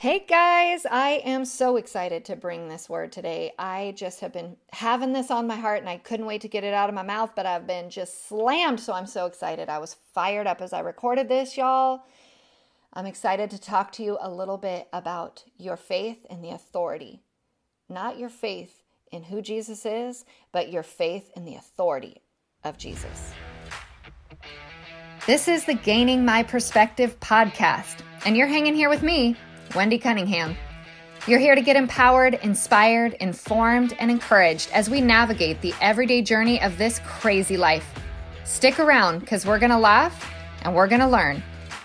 Hey guys, I am so excited to bring this word today. I just have been having this on my heart and I couldn't wait to get it out of my mouth, but I've been just slammed, so I'm so excited. I was fired up as I recorded this, y'all. I'm excited to talk to you a little bit about your faith and the authority. Not your faith in who Jesus is, but your faith in the authority of Jesus. This is the Gaining My Perspective podcast, and you're hanging here with me. Wendy Cunningham. You're here to get empowered, inspired, informed, and encouraged as we navigate the everyday journey of this crazy life. Stick around because we're going to laugh and we're going to learn.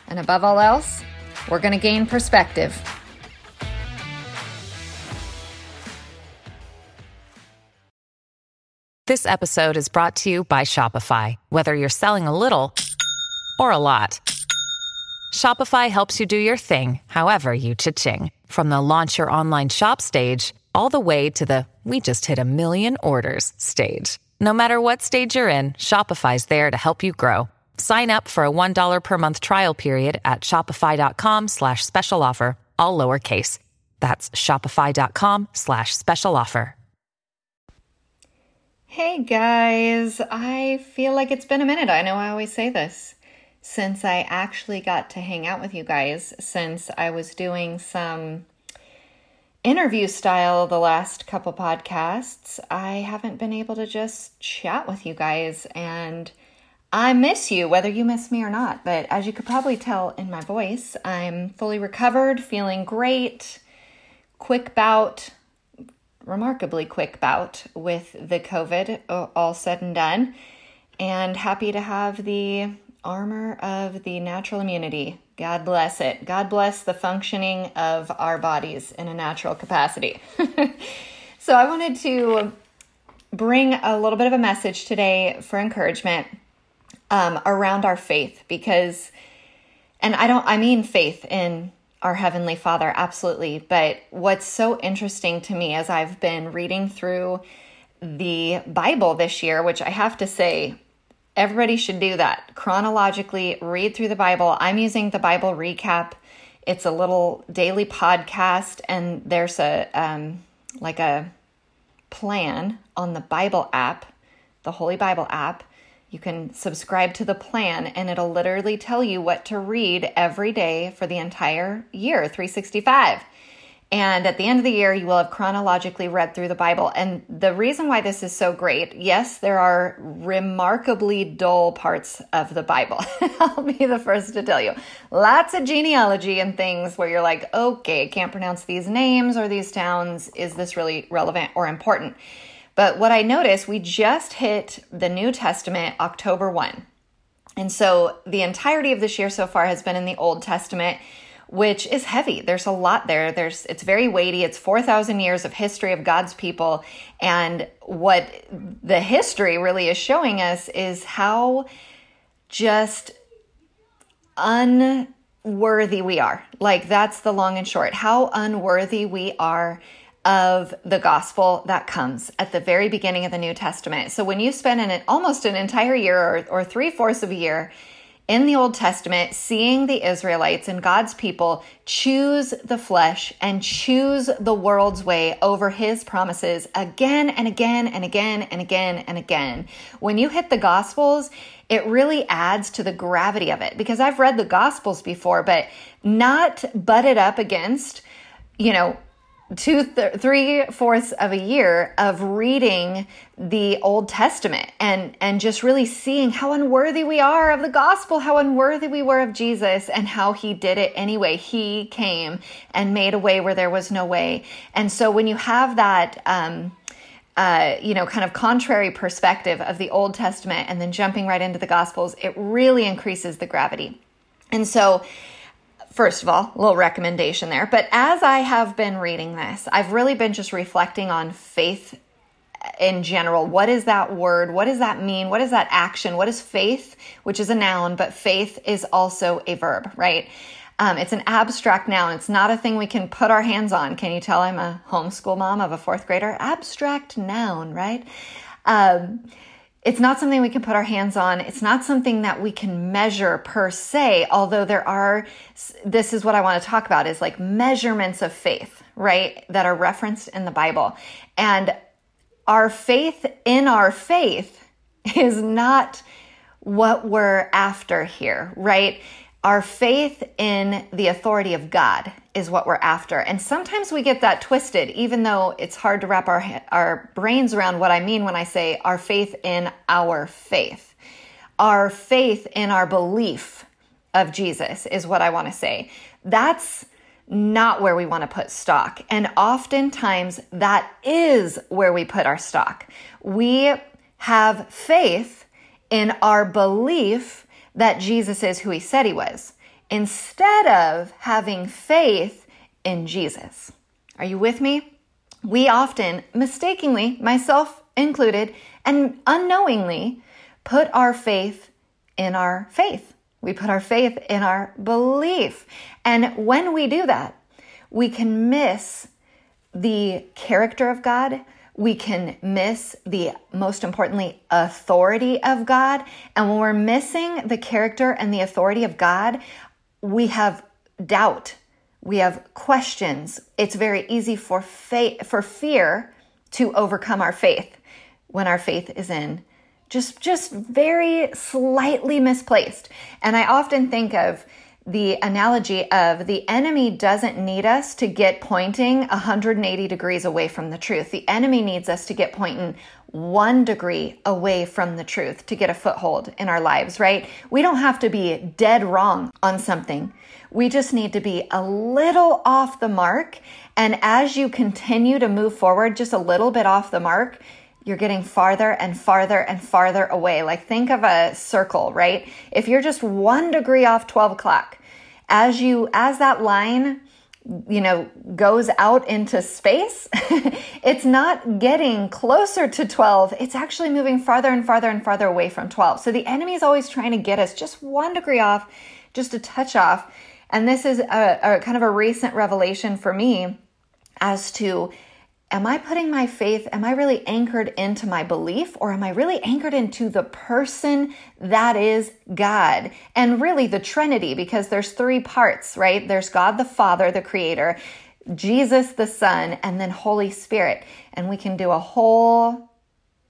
And above all else, we're going to gain perspective. This episode is brought to you by Shopify. Whether you're selling a little or a lot, Shopify helps you do your thing, however you cha-ching. From the launch your online shop stage, all the way to the we just hit a million orders stage. No matter what stage you're in, Shopify's there to help you grow. Sign up for a $1 per month trial period at shopify.com slash special offer, all lowercase. That's shopify.com slash special offer. Hey guys, I feel like it's been a minute. I know I always say this since I actually got to hang out with you guys, since I was doing some interview style the last couple podcasts, I haven't been able to just chat with you guys. And I miss you, whether you miss me or not. But as you could probably tell in my voice, I'm fully recovered, feeling great. Quick bout, remarkably quick bout with the COVID, all said and done. And happy to have the armor of the natural immunity. God bless it. God bless the functioning of our bodies in a natural capacity. so, I wanted to bring a little bit of a message today for encouragement um, around our faith because, and I don't, I mean faith in our Heavenly Father, absolutely. But what's so interesting to me as I've been reading through the Bible this year, which I have to say, Everybody should do that. Chronologically read through the Bible. I'm using the Bible recap. It's a little daily podcast, and there's a um, like a plan on the Bible app, the Holy Bible app. You can subscribe to the plan, and it'll literally tell you what to read every day for the entire year, 365. And at the end of the year, you will have chronologically read through the Bible. And the reason why this is so great, yes, there are remarkably dull parts of the Bible. I'll be the first to tell you. Lots of genealogy and things where you're like, okay, can't pronounce these names or these towns. Is this really relevant or important? But what I noticed, we just hit the New Testament October 1. And so the entirety of this year so far has been in the Old Testament which is heavy. There's a lot there. There's it's very weighty. It's 4,000 years of history of God's people and what the history really is showing us is how just unworthy we are. Like that's the long and short. How unworthy we are of the gospel that comes at the very beginning of the New Testament. So when you spend an almost an entire year or, or three fourths of a year in the Old Testament, seeing the Israelites and God's people choose the flesh and choose the world's way over his promises again and again and again and again and again. When you hit the Gospels, it really adds to the gravity of it because I've read the Gospels before, but not butted up against, you know, two, th- three fourths of a year of reading the Old Testament and, and just really seeing how unworthy we are of the gospel, how unworthy we were of Jesus, and how he did it anyway. He came and made a way where there was no way. And so when you have that, um, uh, you know, kind of contrary perspective of the Old Testament and then jumping right into the Gospels, it really increases the gravity. And so, First of all, a little recommendation there. But as I have been reading this, I've really been just reflecting on faith in general. What is that word? What does that mean? What is that action? What is faith, which is a noun, but faith is also a verb, right? Um, it's an abstract noun. It's not a thing we can put our hands on. Can you tell I'm a homeschool mom of a fourth grader? Abstract noun, right? Um, it's not something we can put our hands on. It's not something that we can measure per se, although there are, this is what I want to talk about is like measurements of faith, right? That are referenced in the Bible. And our faith in our faith is not what we're after here, right? Our faith in the authority of God is what we're after. And sometimes we get that twisted, even though it's hard to wrap our, our brains around what I mean when I say our faith in our faith. Our faith in our belief of Jesus is what I want to say. That's not where we want to put stock. And oftentimes that is where we put our stock. We have faith in our belief that Jesus is who he said he was, instead of having faith in Jesus. Are you with me? We often, mistakenly, myself included, and unknowingly, put our faith in our faith. We put our faith in our belief. And when we do that, we can miss the character of God we can miss the most importantly authority of God. And when we're missing the character and the authority of God, we have doubt. We have questions. It's very easy for faith, for fear to overcome our faith when our faith is in just just very slightly misplaced. And I often think of the analogy of the enemy doesn't need us to get pointing 180 degrees away from the truth. The enemy needs us to get pointing one degree away from the truth to get a foothold in our lives, right? We don't have to be dead wrong on something. We just need to be a little off the mark. And as you continue to move forward just a little bit off the mark, you're getting farther and farther and farther away. Like think of a circle, right? If you're just one degree off 12 o'clock, as you, as that line, you know, goes out into space, it's not getting closer to 12. It's actually moving farther and farther and farther away from 12. So the enemy is always trying to get us just one degree off, just a touch off. And this is a, a kind of a recent revelation for me as to am I putting my faith, am I really anchored into my belief, or am I really anchored into the person that is God? And really the Trinity, because there's three parts, right? There's God the Father, the Creator, Jesus the Son, and then Holy Spirit. And we can do a whole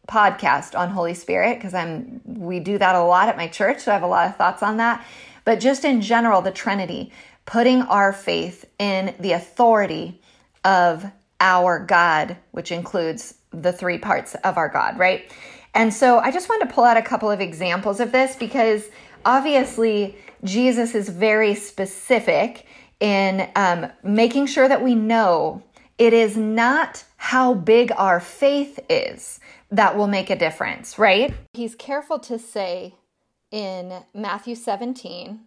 podcast on Holy Spirit because I'm we do that a lot at my church, so I have a lot of thoughts on that. But just in general, the Trinity, putting our faith in the authority of our God, which includes the three parts of our God, right? And so I just wanted to pull out a couple of examples of this because obviously Jesus is very specific in um, making sure that we know it is not how big our faith is that will make a difference, right? He's careful to say in Matthew 17,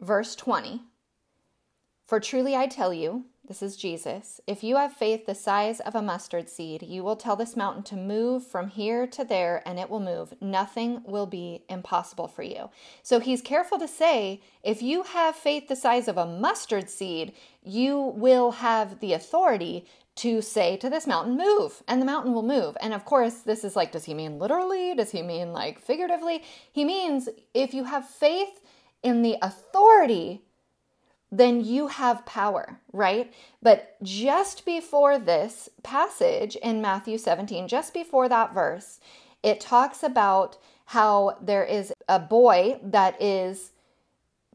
verse 20, For truly I tell you, this is Jesus. If you have faith the size of a mustard seed, you will tell this mountain to move from here to there and it will move. Nothing will be impossible for you. So he's careful to say if you have faith the size of a mustard seed, you will have the authority to say to this mountain, move, and the mountain will move. And of course, this is like, does he mean literally? Does he mean like figuratively? He means if you have faith in the authority then you have power, right? But just before this passage in Matthew 17, just before that verse, it talks about how there is a boy that is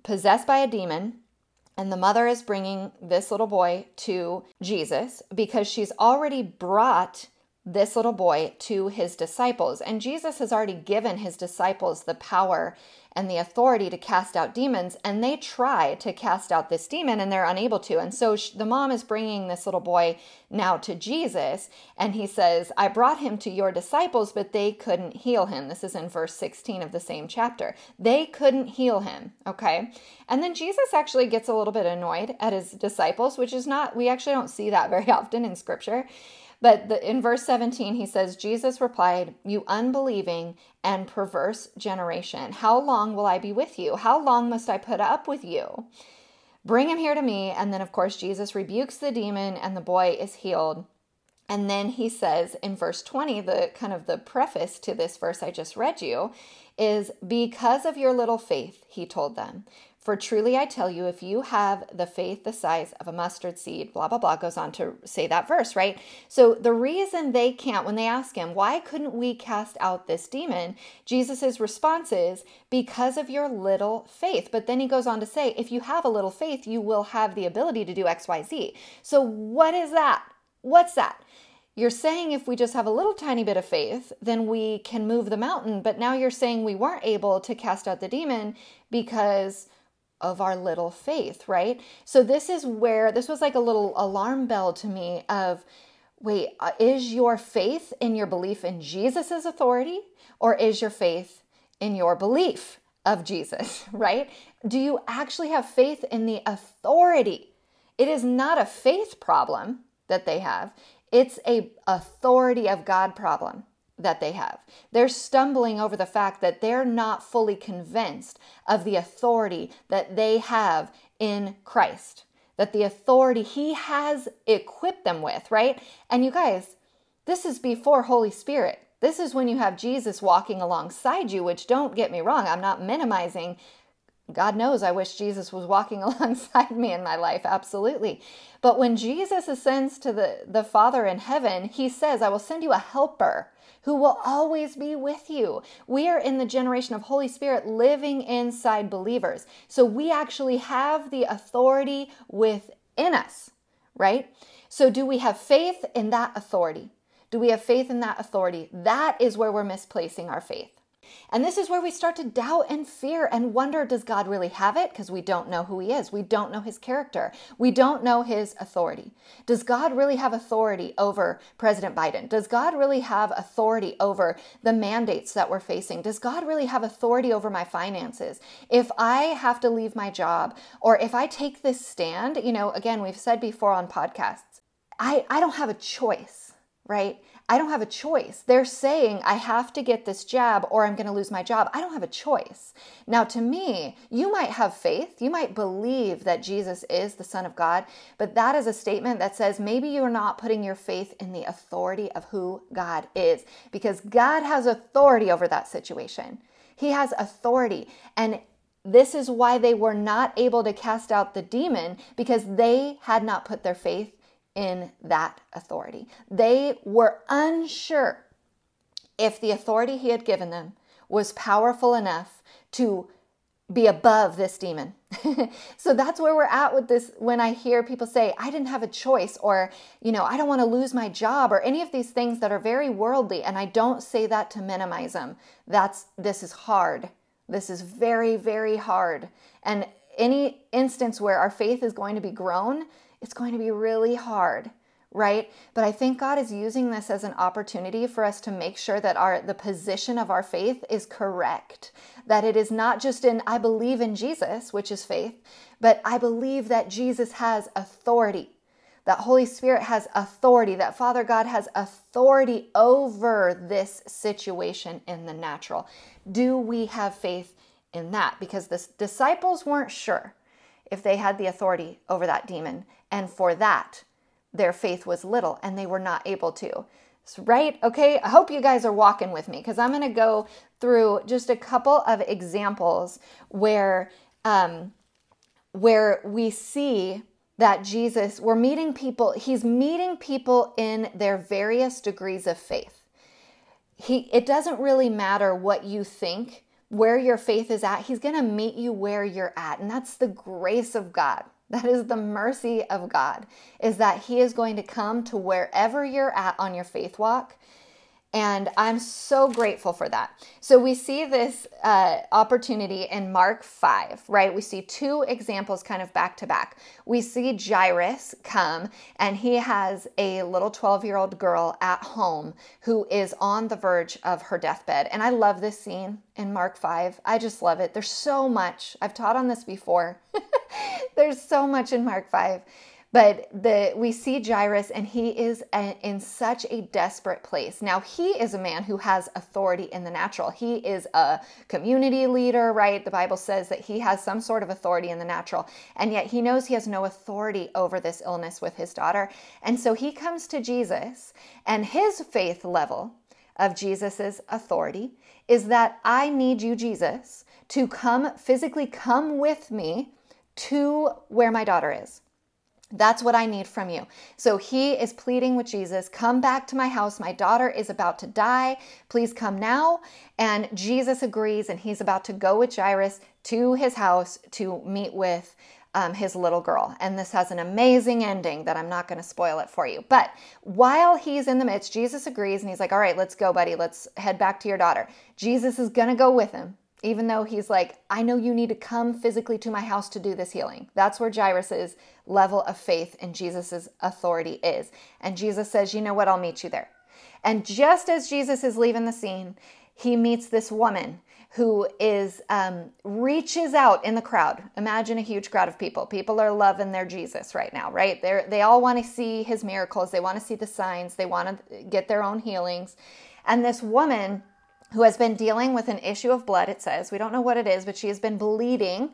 possessed by a demon and the mother is bringing this little boy to Jesus because she's already brought this little boy to his disciples. And Jesus has already given his disciples the power and the authority to cast out demons, and they try to cast out this demon and they're unable to. And so the mom is bringing this little boy now to Jesus, and he says, I brought him to your disciples, but they couldn't heal him. This is in verse 16 of the same chapter. They couldn't heal him, okay? And then Jesus actually gets a little bit annoyed at his disciples, which is not, we actually don't see that very often in scripture. But the, in verse 17, he says, Jesus replied, You unbelieving and perverse generation, how long will I be with you? How long must I put up with you? Bring him here to me. And then, of course, Jesus rebukes the demon, and the boy is healed. And then he says in verse 20, the kind of the preface to this verse I just read you is because of your little faith, he told them. For truly I tell you, if you have the faith the size of a mustard seed, blah, blah, blah, goes on to say that verse, right? So the reason they can't, when they ask him, why couldn't we cast out this demon? Jesus' response is, because of your little faith. But then he goes on to say, if you have a little faith, you will have the ability to do X, Y, Z. So what is that? What's that? You're saying if we just have a little tiny bit of faith, then we can move the mountain. But now you're saying we weren't able to cast out the demon because of our little faith, right? So this is where this was like a little alarm bell to me of wait, uh, is your faith in your belief in Jesus's authority or is your faith in your belief of Jesus, right? Do you actually have faith in the authority? It is not a faith problem that they have. It's a authority of God problem that they have. They're stumbling over the fact that they're not fully convinced of the authority that they have in Christ, that the authority He has equipped them with, right? And you guys, this is before Holy Spirit. This is when you have Jesus walking alongside you, which don't get me wrong, I'm not minimizing. God knows I wish Jesus was walking alongside me in my life, absolutely. But when Jesus ascends to the, the Father in heaven, he says, I will send you a helper who will always be with you. We are in the generation of Holy Spirit living inside believers. So we actually have the authority within us, right? So do we have faith in that authority? Do we have faith in that authority? That is where we're misplacing our faith. And this is where we start to doubt and fear and wonder does God really have it? Because we don't know who He is. We don't know His character. We don't know His authority. Does God really have authority over President Biden? Does God really have authority over the mandates that we're facing? Does God really have authority over my finances? If I have to leave my job or if I take this stand, you know, again, we've said before on podcasts, I, I don't have a choice, right? I don't have a choice. They're saying I have to get this jab or I'm going to lose my job. I don't have a choice. Now, to me, you might have faith. You might believe that Jesus is the Son of God, but that is a statement that says maybe you're not putting your faith in the authority of who God is because God has authority over that situation. He has authority. And this is why they were not able to cast out the demon because they had not put their faith in that authority. They were unsure if the authority he had given them was powerful enough to be above this demon. so that's where we're at with this when I hear people say, I didn't have a choice, or, you know, I don't want to lose my job, or any of these things that are very worldly. And I don't say that to minimize them. That's, this is hard. This is very, very hard. And any instance where our faith is going to be grown, it's going to be really hard right? But i think god is using this as an opportunity for us to make sure that our the position of our faith is correct. That it is not just in i believe in jesus which is faith but i believe that jesus has authority. That holy spirit has authority. That father god has authority over this situation in the natural. Do we have faith in that? Because the disciples weren't sure if they had the authority over that demon. And for that, their faith was little and they were not able to. Right? Okay, I hope you guys are walking with me because I'm going to go through just a couple of examples where um, where we see that Jesus, we're meeting people, he's meeting people in their various degrees of faith. He, it doesn't really matter what you think where your faith is at, He's going to meet you where you're at. And that's the grace of God. That is the mercy of God, is that He is going to come to wherever you're at on your faith walk and I'm so grateful for that. So we see this uh, opportunity in Mark 5, right? We see two examples kind of back to back. We see Jairus come, and he has a little 12 year old girl at home who is on the verge of her deathbed. And I love this scene in Mark 5. I just love it. There's so much. I've taught on this before. There's so much in Mark 5. But the we see Jairus and he is a, in such a desperate place. Now he is a man who has authority in the natural. He is a community leader, right? The Bible says that he has some sort of authority in the natural. And yet he knows he has no authority over this illness with his daughter. And so he comes to Jesus and his faith level of Jesus's authority is that I need you Jesus to come physically come with me to where my daughter is. That's what I need from you. So he is pleading with Jesus, come back to my house. My daughter is about to die. Please come now. And Jesus agrees, and he's about to go with Jairus to his house to meet with um, his little girl. And this has an amazing ending that I'm not going to spoil it for you. But while he's in the midst, Jesus agrees and he's like, All right, let's go, buddy. Let's head back to your daughter. Jesus is going to go with him even though he's like, I know you need to come physically to my house to do this healing. That's where Jairus's level of faith in Jesus's authority is. And Jesus says, You know what? I'll meet you there. And just as Jesus is leaving the scene, he meets this woman who is um, reaches out in the crowd. Imagine a huge crowd of people. People are loving their Jesus right now, right? They they all want to see his miracles. They want to see the signs. They want to get their own healings. And this woman who has been dealing with an issue of blood, it says. We don't know what it is, but she has been bleeding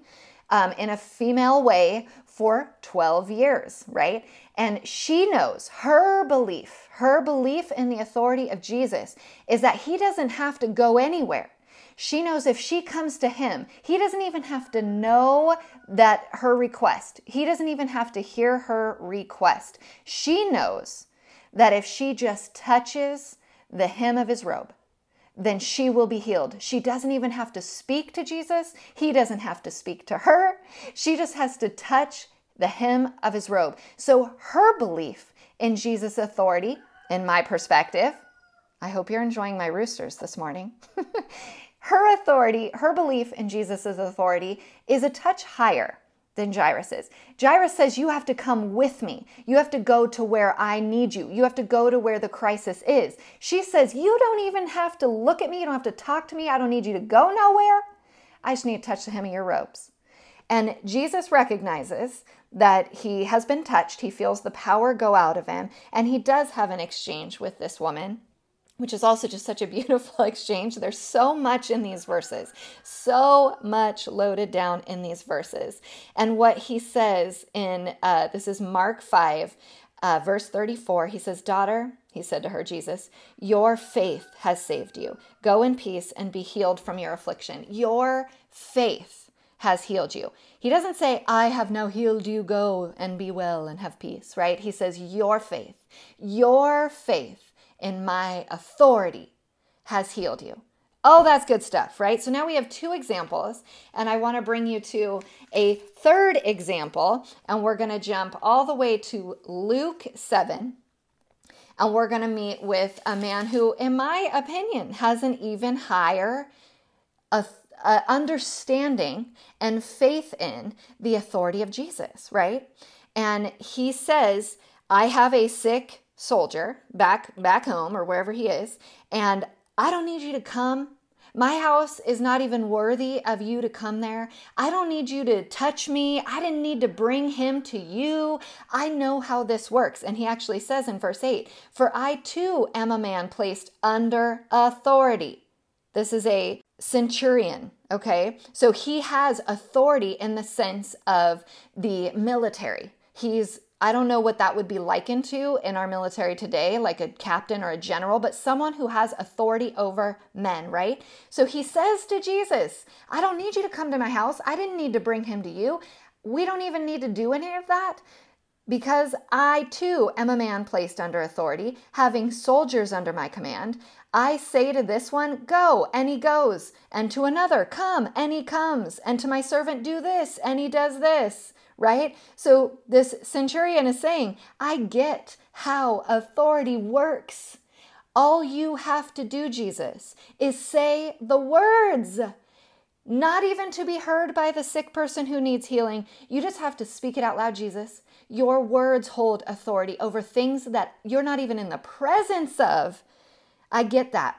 um, in a female way for 12 years, right? And she knows her belief, her belief in the authority of Jesus is that he doesn't have to go anywhere. She knows if she comes to him, he doesn't even have to know that her request, he doesn't even have to hear her request. She knows that if she just touches the hem of his robe, then she will be healed. She doesn't even have to speak to Jesus. He doesn't have to speak to her. She just has to touch the hem of his robe. So her belief in Jesus' authority, in my perspective, I hope you're enjoying my roosters this morning. her authority, her belief in Jesus' authority is a touch higher than Jairus is. Jairus says, You have to come with me. You have to go to where I need you. You have to go to where the crisis is. She says, You don't even have to look at me. You don't have to talk to me. I don't need you to go nowhere. I just need to touch the hem of your robes. And Jesus recognizes that he has been touched. He feels the power go out of him. And he does have an exchange with this woman which is also just such a beautiful exchange. There's so much in these verses, so much loaded down in these verses. And what he says in uh, this is Mark 5, uh, verse 34, he says, Daughter, he said to her, Jesus, your faith has saved you. Go in peace and be healed from your affliction. Your faith has healed you. He doesn't say, I have now healed you, go and be well and have peace, right? He says, Your faith, your faith in my authority has healed you. Oh, that's good stuff, right? So now we have two examples, and I want to bring you to a third example, and we're going to jump all the way to Luke 7. And we're going to meet with a man who, in my opinion, has an even higher uh, understanding and faith in the authority of Jesus, right? And he says, I have a sick soldier back back home or wherever he is and I don't need you to come. My house is not even worthy of you to come there. I don't need you to touch me. I didn't need to bring him to you. I know how this works. And he actually says in verse 8, For I too am a man placed under authority. This is a centurion, okay? So he has authority in the sense of the military. He's I don't know what that would be likened to in our military today, like a captain or a general, but someone who has authority over men, right? So he says to Jesus, I don't need you to come to my house. I didn't need to bring him to you. We don't even need to do any of that because I too am a man placed under authority, having soldiers under my command. I say to this one, Go, and he goes, and to another, Come, and he comes, and to my servant, Do this, and he does this right? So this centurion is saying, I get how authority works. All you have to do, Jesus, is say the words. Not even to be heard by the sick person who needs healing. You just have to speak it out loud, Jesus. Your words hold authority over things that you're not even in the presence of. I get that.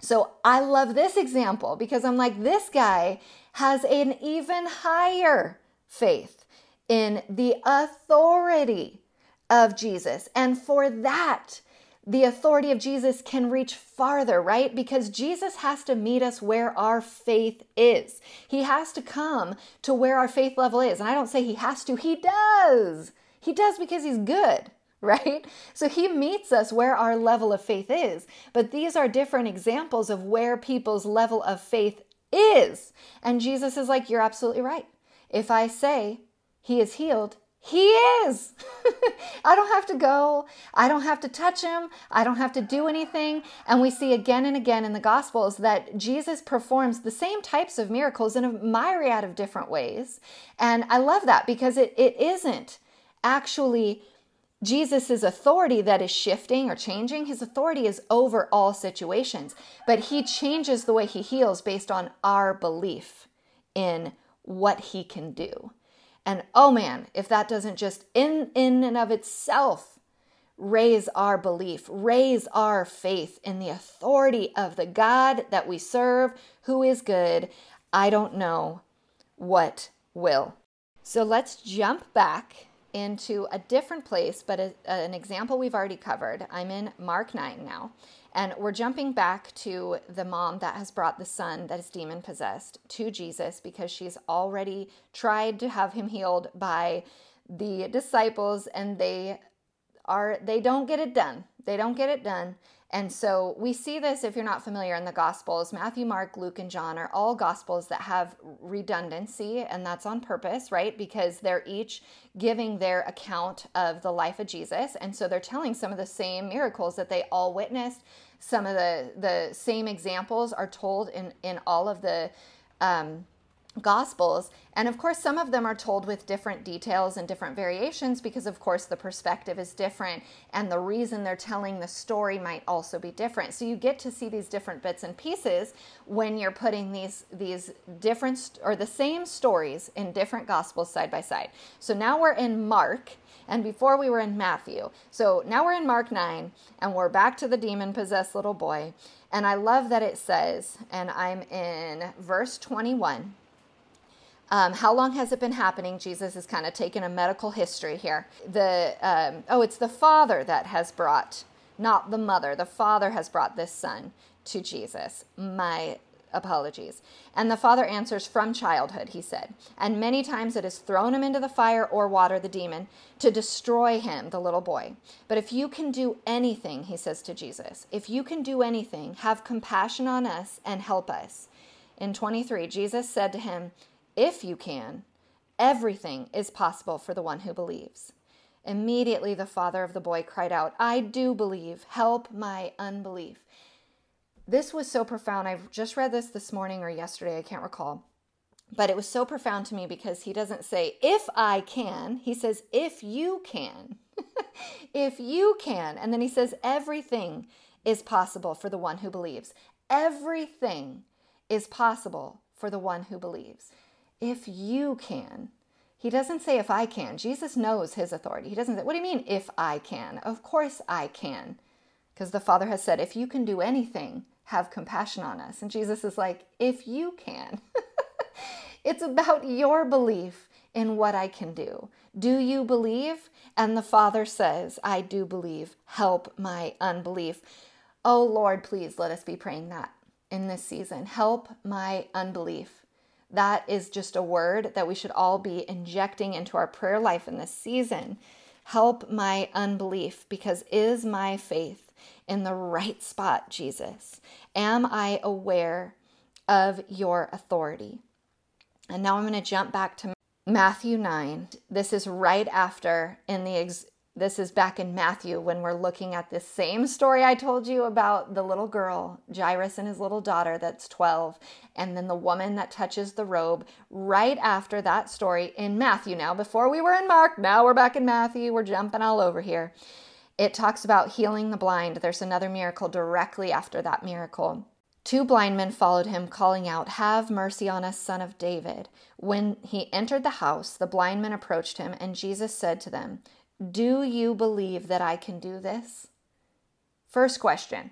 So I love this example because I'm like, this guy has an even higher faith in the authority of Jesus. And for that, the authority of Jesus can reach farther, right? Because Jesus has to meet us where our faith is. He has to come to where our faith level is. And I don't say he has to, he does. He does because he's good, right? So he meets us where our level of faith is. But these are different examples of where people's level of faith is. And Jesus is like, You're absolutely right. If I say he is healed, he is. I don't have to go. I don't have to touch him. I don't have to do anything. And we see again and again in the Gospels that Jesus performs the same types of miracles in a myriad of different ways. And I love that because it, it isn't actually Jesus' authority that is shifting or changing. His authority is over all situations, but he changes the way he heals based on our belief in what he can do. And oh man, if that doesn't just in in and of itself raise our belief, raise our faith in the authority of the God that we serve, who is good, I don't know what will. So let's jump back into a different place, but a, an example we've already covered. I'm in Mark 9 now. And we're jumping back to the mom that has brought the son that is demon possessed to Jesus because she's already tried to have him healed by the disciples and they are they don't get it done. They don't get it done. And so we see this if you're not familiar in the Gospels. Matthew, Mark, Luke, and John are all Gospels that have redundancy, and that's on purpose, right? Because they're each giving their account of the life of Jesus. And so they're telling some of the same miracles that they all witnessed. Some of the, the same examples are told in, in all of the um, Gospels. And of course, some of them are told with different details and different variations because, of course, the perspective is different and the reason they're telling the story might also be different. So you get to see these different bits and pieces when you're putting these, these different or the same stories in different Gospels side by side. So now we're in Mark. And before we were in Matthew. So now we're in Mark 9 and we're back to the demon possessed little boy. And I love that it says, and I'm in verse 21. Um, how long has it been happening? Jesus is kind of taking a medical history here. The um, oh, it's the father that has brought, not the mother. The father has brought this son to Jesus. My apologies. And the father answers from childhood, he said. And many times it has thrown him into the fire or water, the demon, to destroy him, the little boy. But if you can do anything, he says to Jesus, if you can do anything, have compassion on us and help us. In 23, Jesus said to him, if you can, everything is possible for the one who believes. Immediately the father of the boy cried out, I do believe, help my unbelief. This was so profound. I've just read this this morning or yesterday, I can't recall. But it was so profound to me because he doesn't say, if I can, he says, if you can. if you can. And then he says, everything is possible for the one who believes. Everything is possible for the one who believes if you can. He doesn't say if I can. Jesus knows his authority. He doesn't say, What do you mean if I can? Of course I can. Because the Father has said, If you can do anything, have compassion on us. And Jesus is like, If you can. it's about your belief in what I can do. Do you believe? And the Father says, I do believe. Help my unbelief. Oh Lord, please let us be praying that in this season. Help my unbelief. That is just a word that we should all be injecting into our prayer life in this season. Help my unbelief because is my faith in the right spot, Jesus? Am I aware of your authority? And now I'm going to jump back to Matthew 9. This is right after in the ex- this is back in Matthew when we're looking at this same story I told you about the little girl, Jairus and his little daughter that's 12, and then the woman that touches the robe. Right after that story in Matthew now, before we were in Mark, now we're back in Matthew, we're jumping all over here. It talks about healing the blind. There's another miracle directly after that miracle. Two blind men followed him, calling out, Have mercy on us, son of David. When he entered the house, the blind men approached him, and Jesus said to them, do you believe that I can do this? First question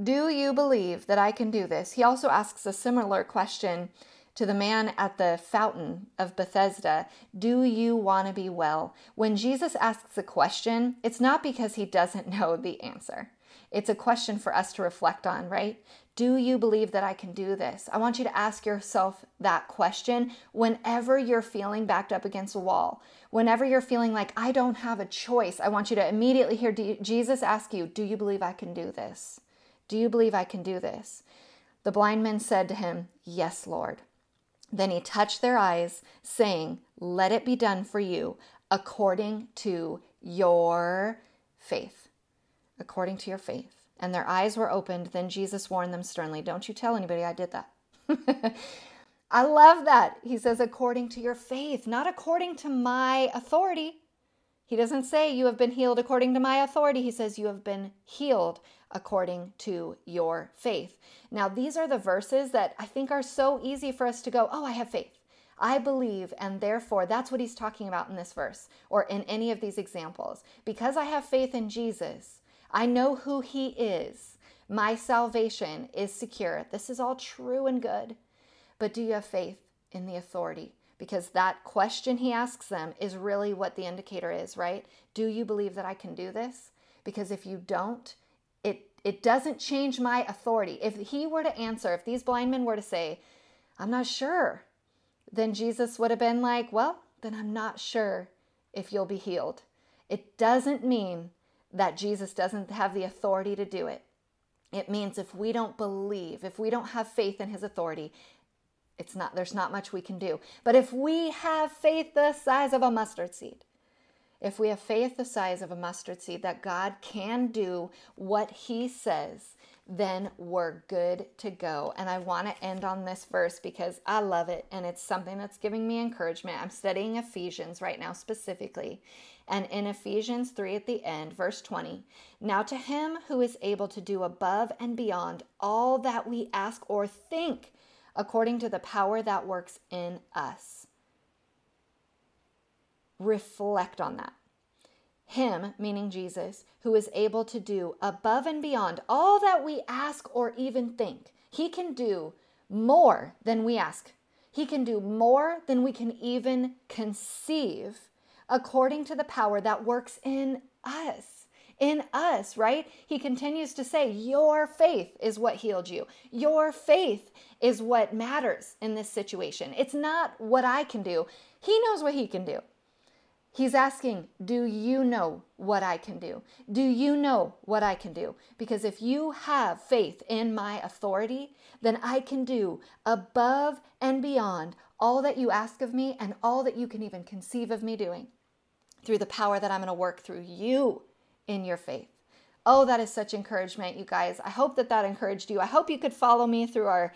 Do you believe that I can do this? He also asks a similar question to the man at the fountain of Bethesda, Do you want to be well? When Jesus asks a question, it's not because he doesn't know the answer. It's a question for us to reflect on, right? Do you believe that I can do this? I want you to ask yourself that question whenever you're feeling backed up against a wall. Whenever you're feeling like I don't have a choice, I want you to immediately hear Jesus ask you, Do you believe I can do this? Do you believe I can do this? The blind man said to him, Yes, Lord. Then he touched their eyes, saying, Let it be done for you according to your faith. According to your faith and their eyes were opened. Then Jesus warned them sternly, Don't you tell anybody I did that. I love that. He says, according to your faith, not according to my authority. He doesn't say you have been healed according to my authority. He says you have been healed according to your faith. Now, these are the verses that I think are so easy for us to go, oh, I have faith. I believe, and therefore, that's what he's talking about in this verse or in any of these examples. Because I have faith in Jesus, I know who He is. My salvation is secure. This is all true and good. But do you have faith in the authority? Because that question he asks them is really what the indicator is, right? Do you believe that I can do this? Because if you don't, it doesn't change my authority. If he were to answer, if these blind men were to say, I'm not sure, then Jesus would have been like, Well, then I'm not sure if you'll be healed. It doesn't mean that Jesus doesn't have the authority to do it. It means if we don't believe, if we don't have faith in his authority, it's not there's not much we can do. But if we have faith the size of a mustard seed, if we have faith the size of a mustard seed that God can do what he says, then we're good to go. And I want to end on this verse because I love it and it's something that's giving me encouragement. I'm studying Ephesians right now specifically. And in Ephesians 3 at the end, verse 20, now to him who is able to do above and beyond all that we ask or think, according to the power that works in us. Reflect on that. Him, meaning Jesus, who is able to do above and beyond all that we ask or even think. He can do more than we ask. He can do more than we can even conceive according to the power that works in us. In us, right? He continues to say, Your faith is what healed you. Your faith is what matters in this situation. It's not what I can do. He knows what he can do. He's asking, Do you know what I can do? Do you know what I can do? Because if you have faith in my authority, then I can do above and beyond all that you ask of me and all that you can even conceive of me doing through the power that I'm going to work through you in your faith. Oh, that is such encouragement, you guys. I hope that that encouraged you. I hope you could follow me through our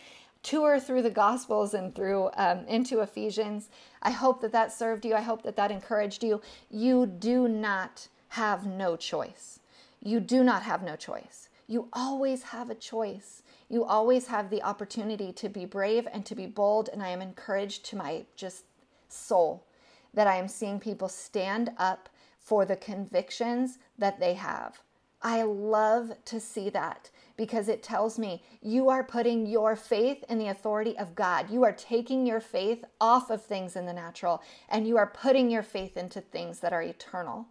tour through the Gospels and through um, into Ephesians. I hope that that served you. I hope that that encouraged you. You do not have no choice. You do not have no choice. You always have a choice. You always have the opportunity to be brave and to be bold. And I am encouraged to my just soul that I am seeing people stand up for the convictions that they have. I love to see that because it tells me you are putting your faith in the authority of God. You are taking your faith off of things in the natural and you are putting your faith into things that are eternal.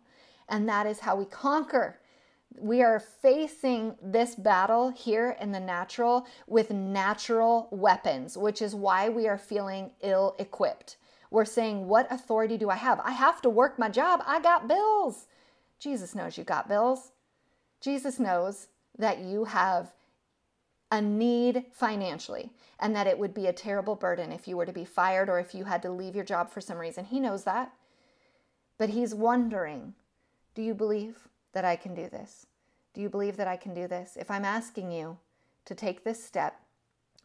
And that is how we conquer. We are facing this battle here in the natural with natural weapons, which is why we are feeling ill equipped. We're saying, What authority do I have? I have to work my job. I got bills. Jesus knows you got bills. Jesus knows that you have a need financially and that it would be a terrible burden if you were to be fired or if you had to leave your job for some reason. He knows that. But he's wondering do you believe that I can do this? Do you believe that I can do this? If I'm asking you to take this step,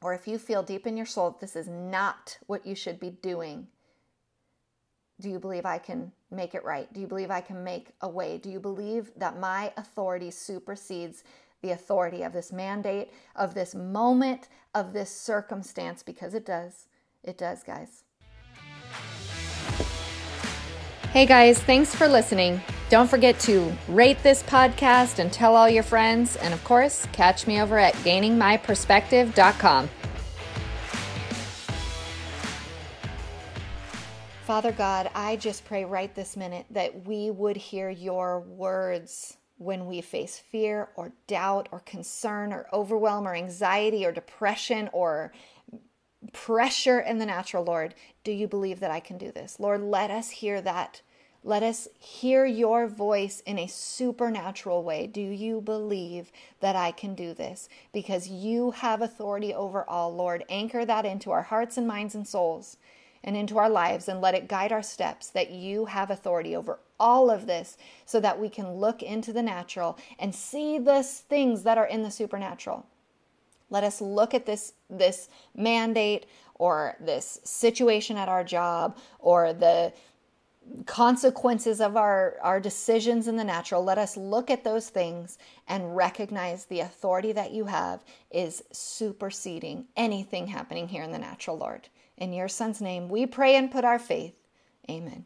or if you feel deep in your soul that this is not what you should be doing, do you believe I can make it right? Do you believe I can make a way? Do you believe that my authority supersedes the authority of this mandate, of this moment, of this circumstance? Because it does. It does, guys. Hey guys, thanks for listening. Don't forget to rate this podcast and tell all your friends. And of course, catch me over at gainingmyperspective.com. Father God, I just pray right this minute that we would hear your words when we face fear or doubt or concern or overwhelm or anxiety or depression or pressure in the natural, Lord. Do you believe that I can do this? Lord, let us hear that. Let us hear your voice in a supernatural way. Do you believe that I can do this? Because you have authority over all, Lord. Anchor that into our hearts and minds and souls and into our lives and let it guide our steps that you have authority over all of this so that we can look into the natural and see the things that are in the supernatural. Let us look at this this mandate or this situation at our job or the consequences of our, our decisions in the natural, let us look at those things and recognize the authority that you have is superseding anything happening here in the natural, Lord. In your son's name, we pray and put our faith. Amen.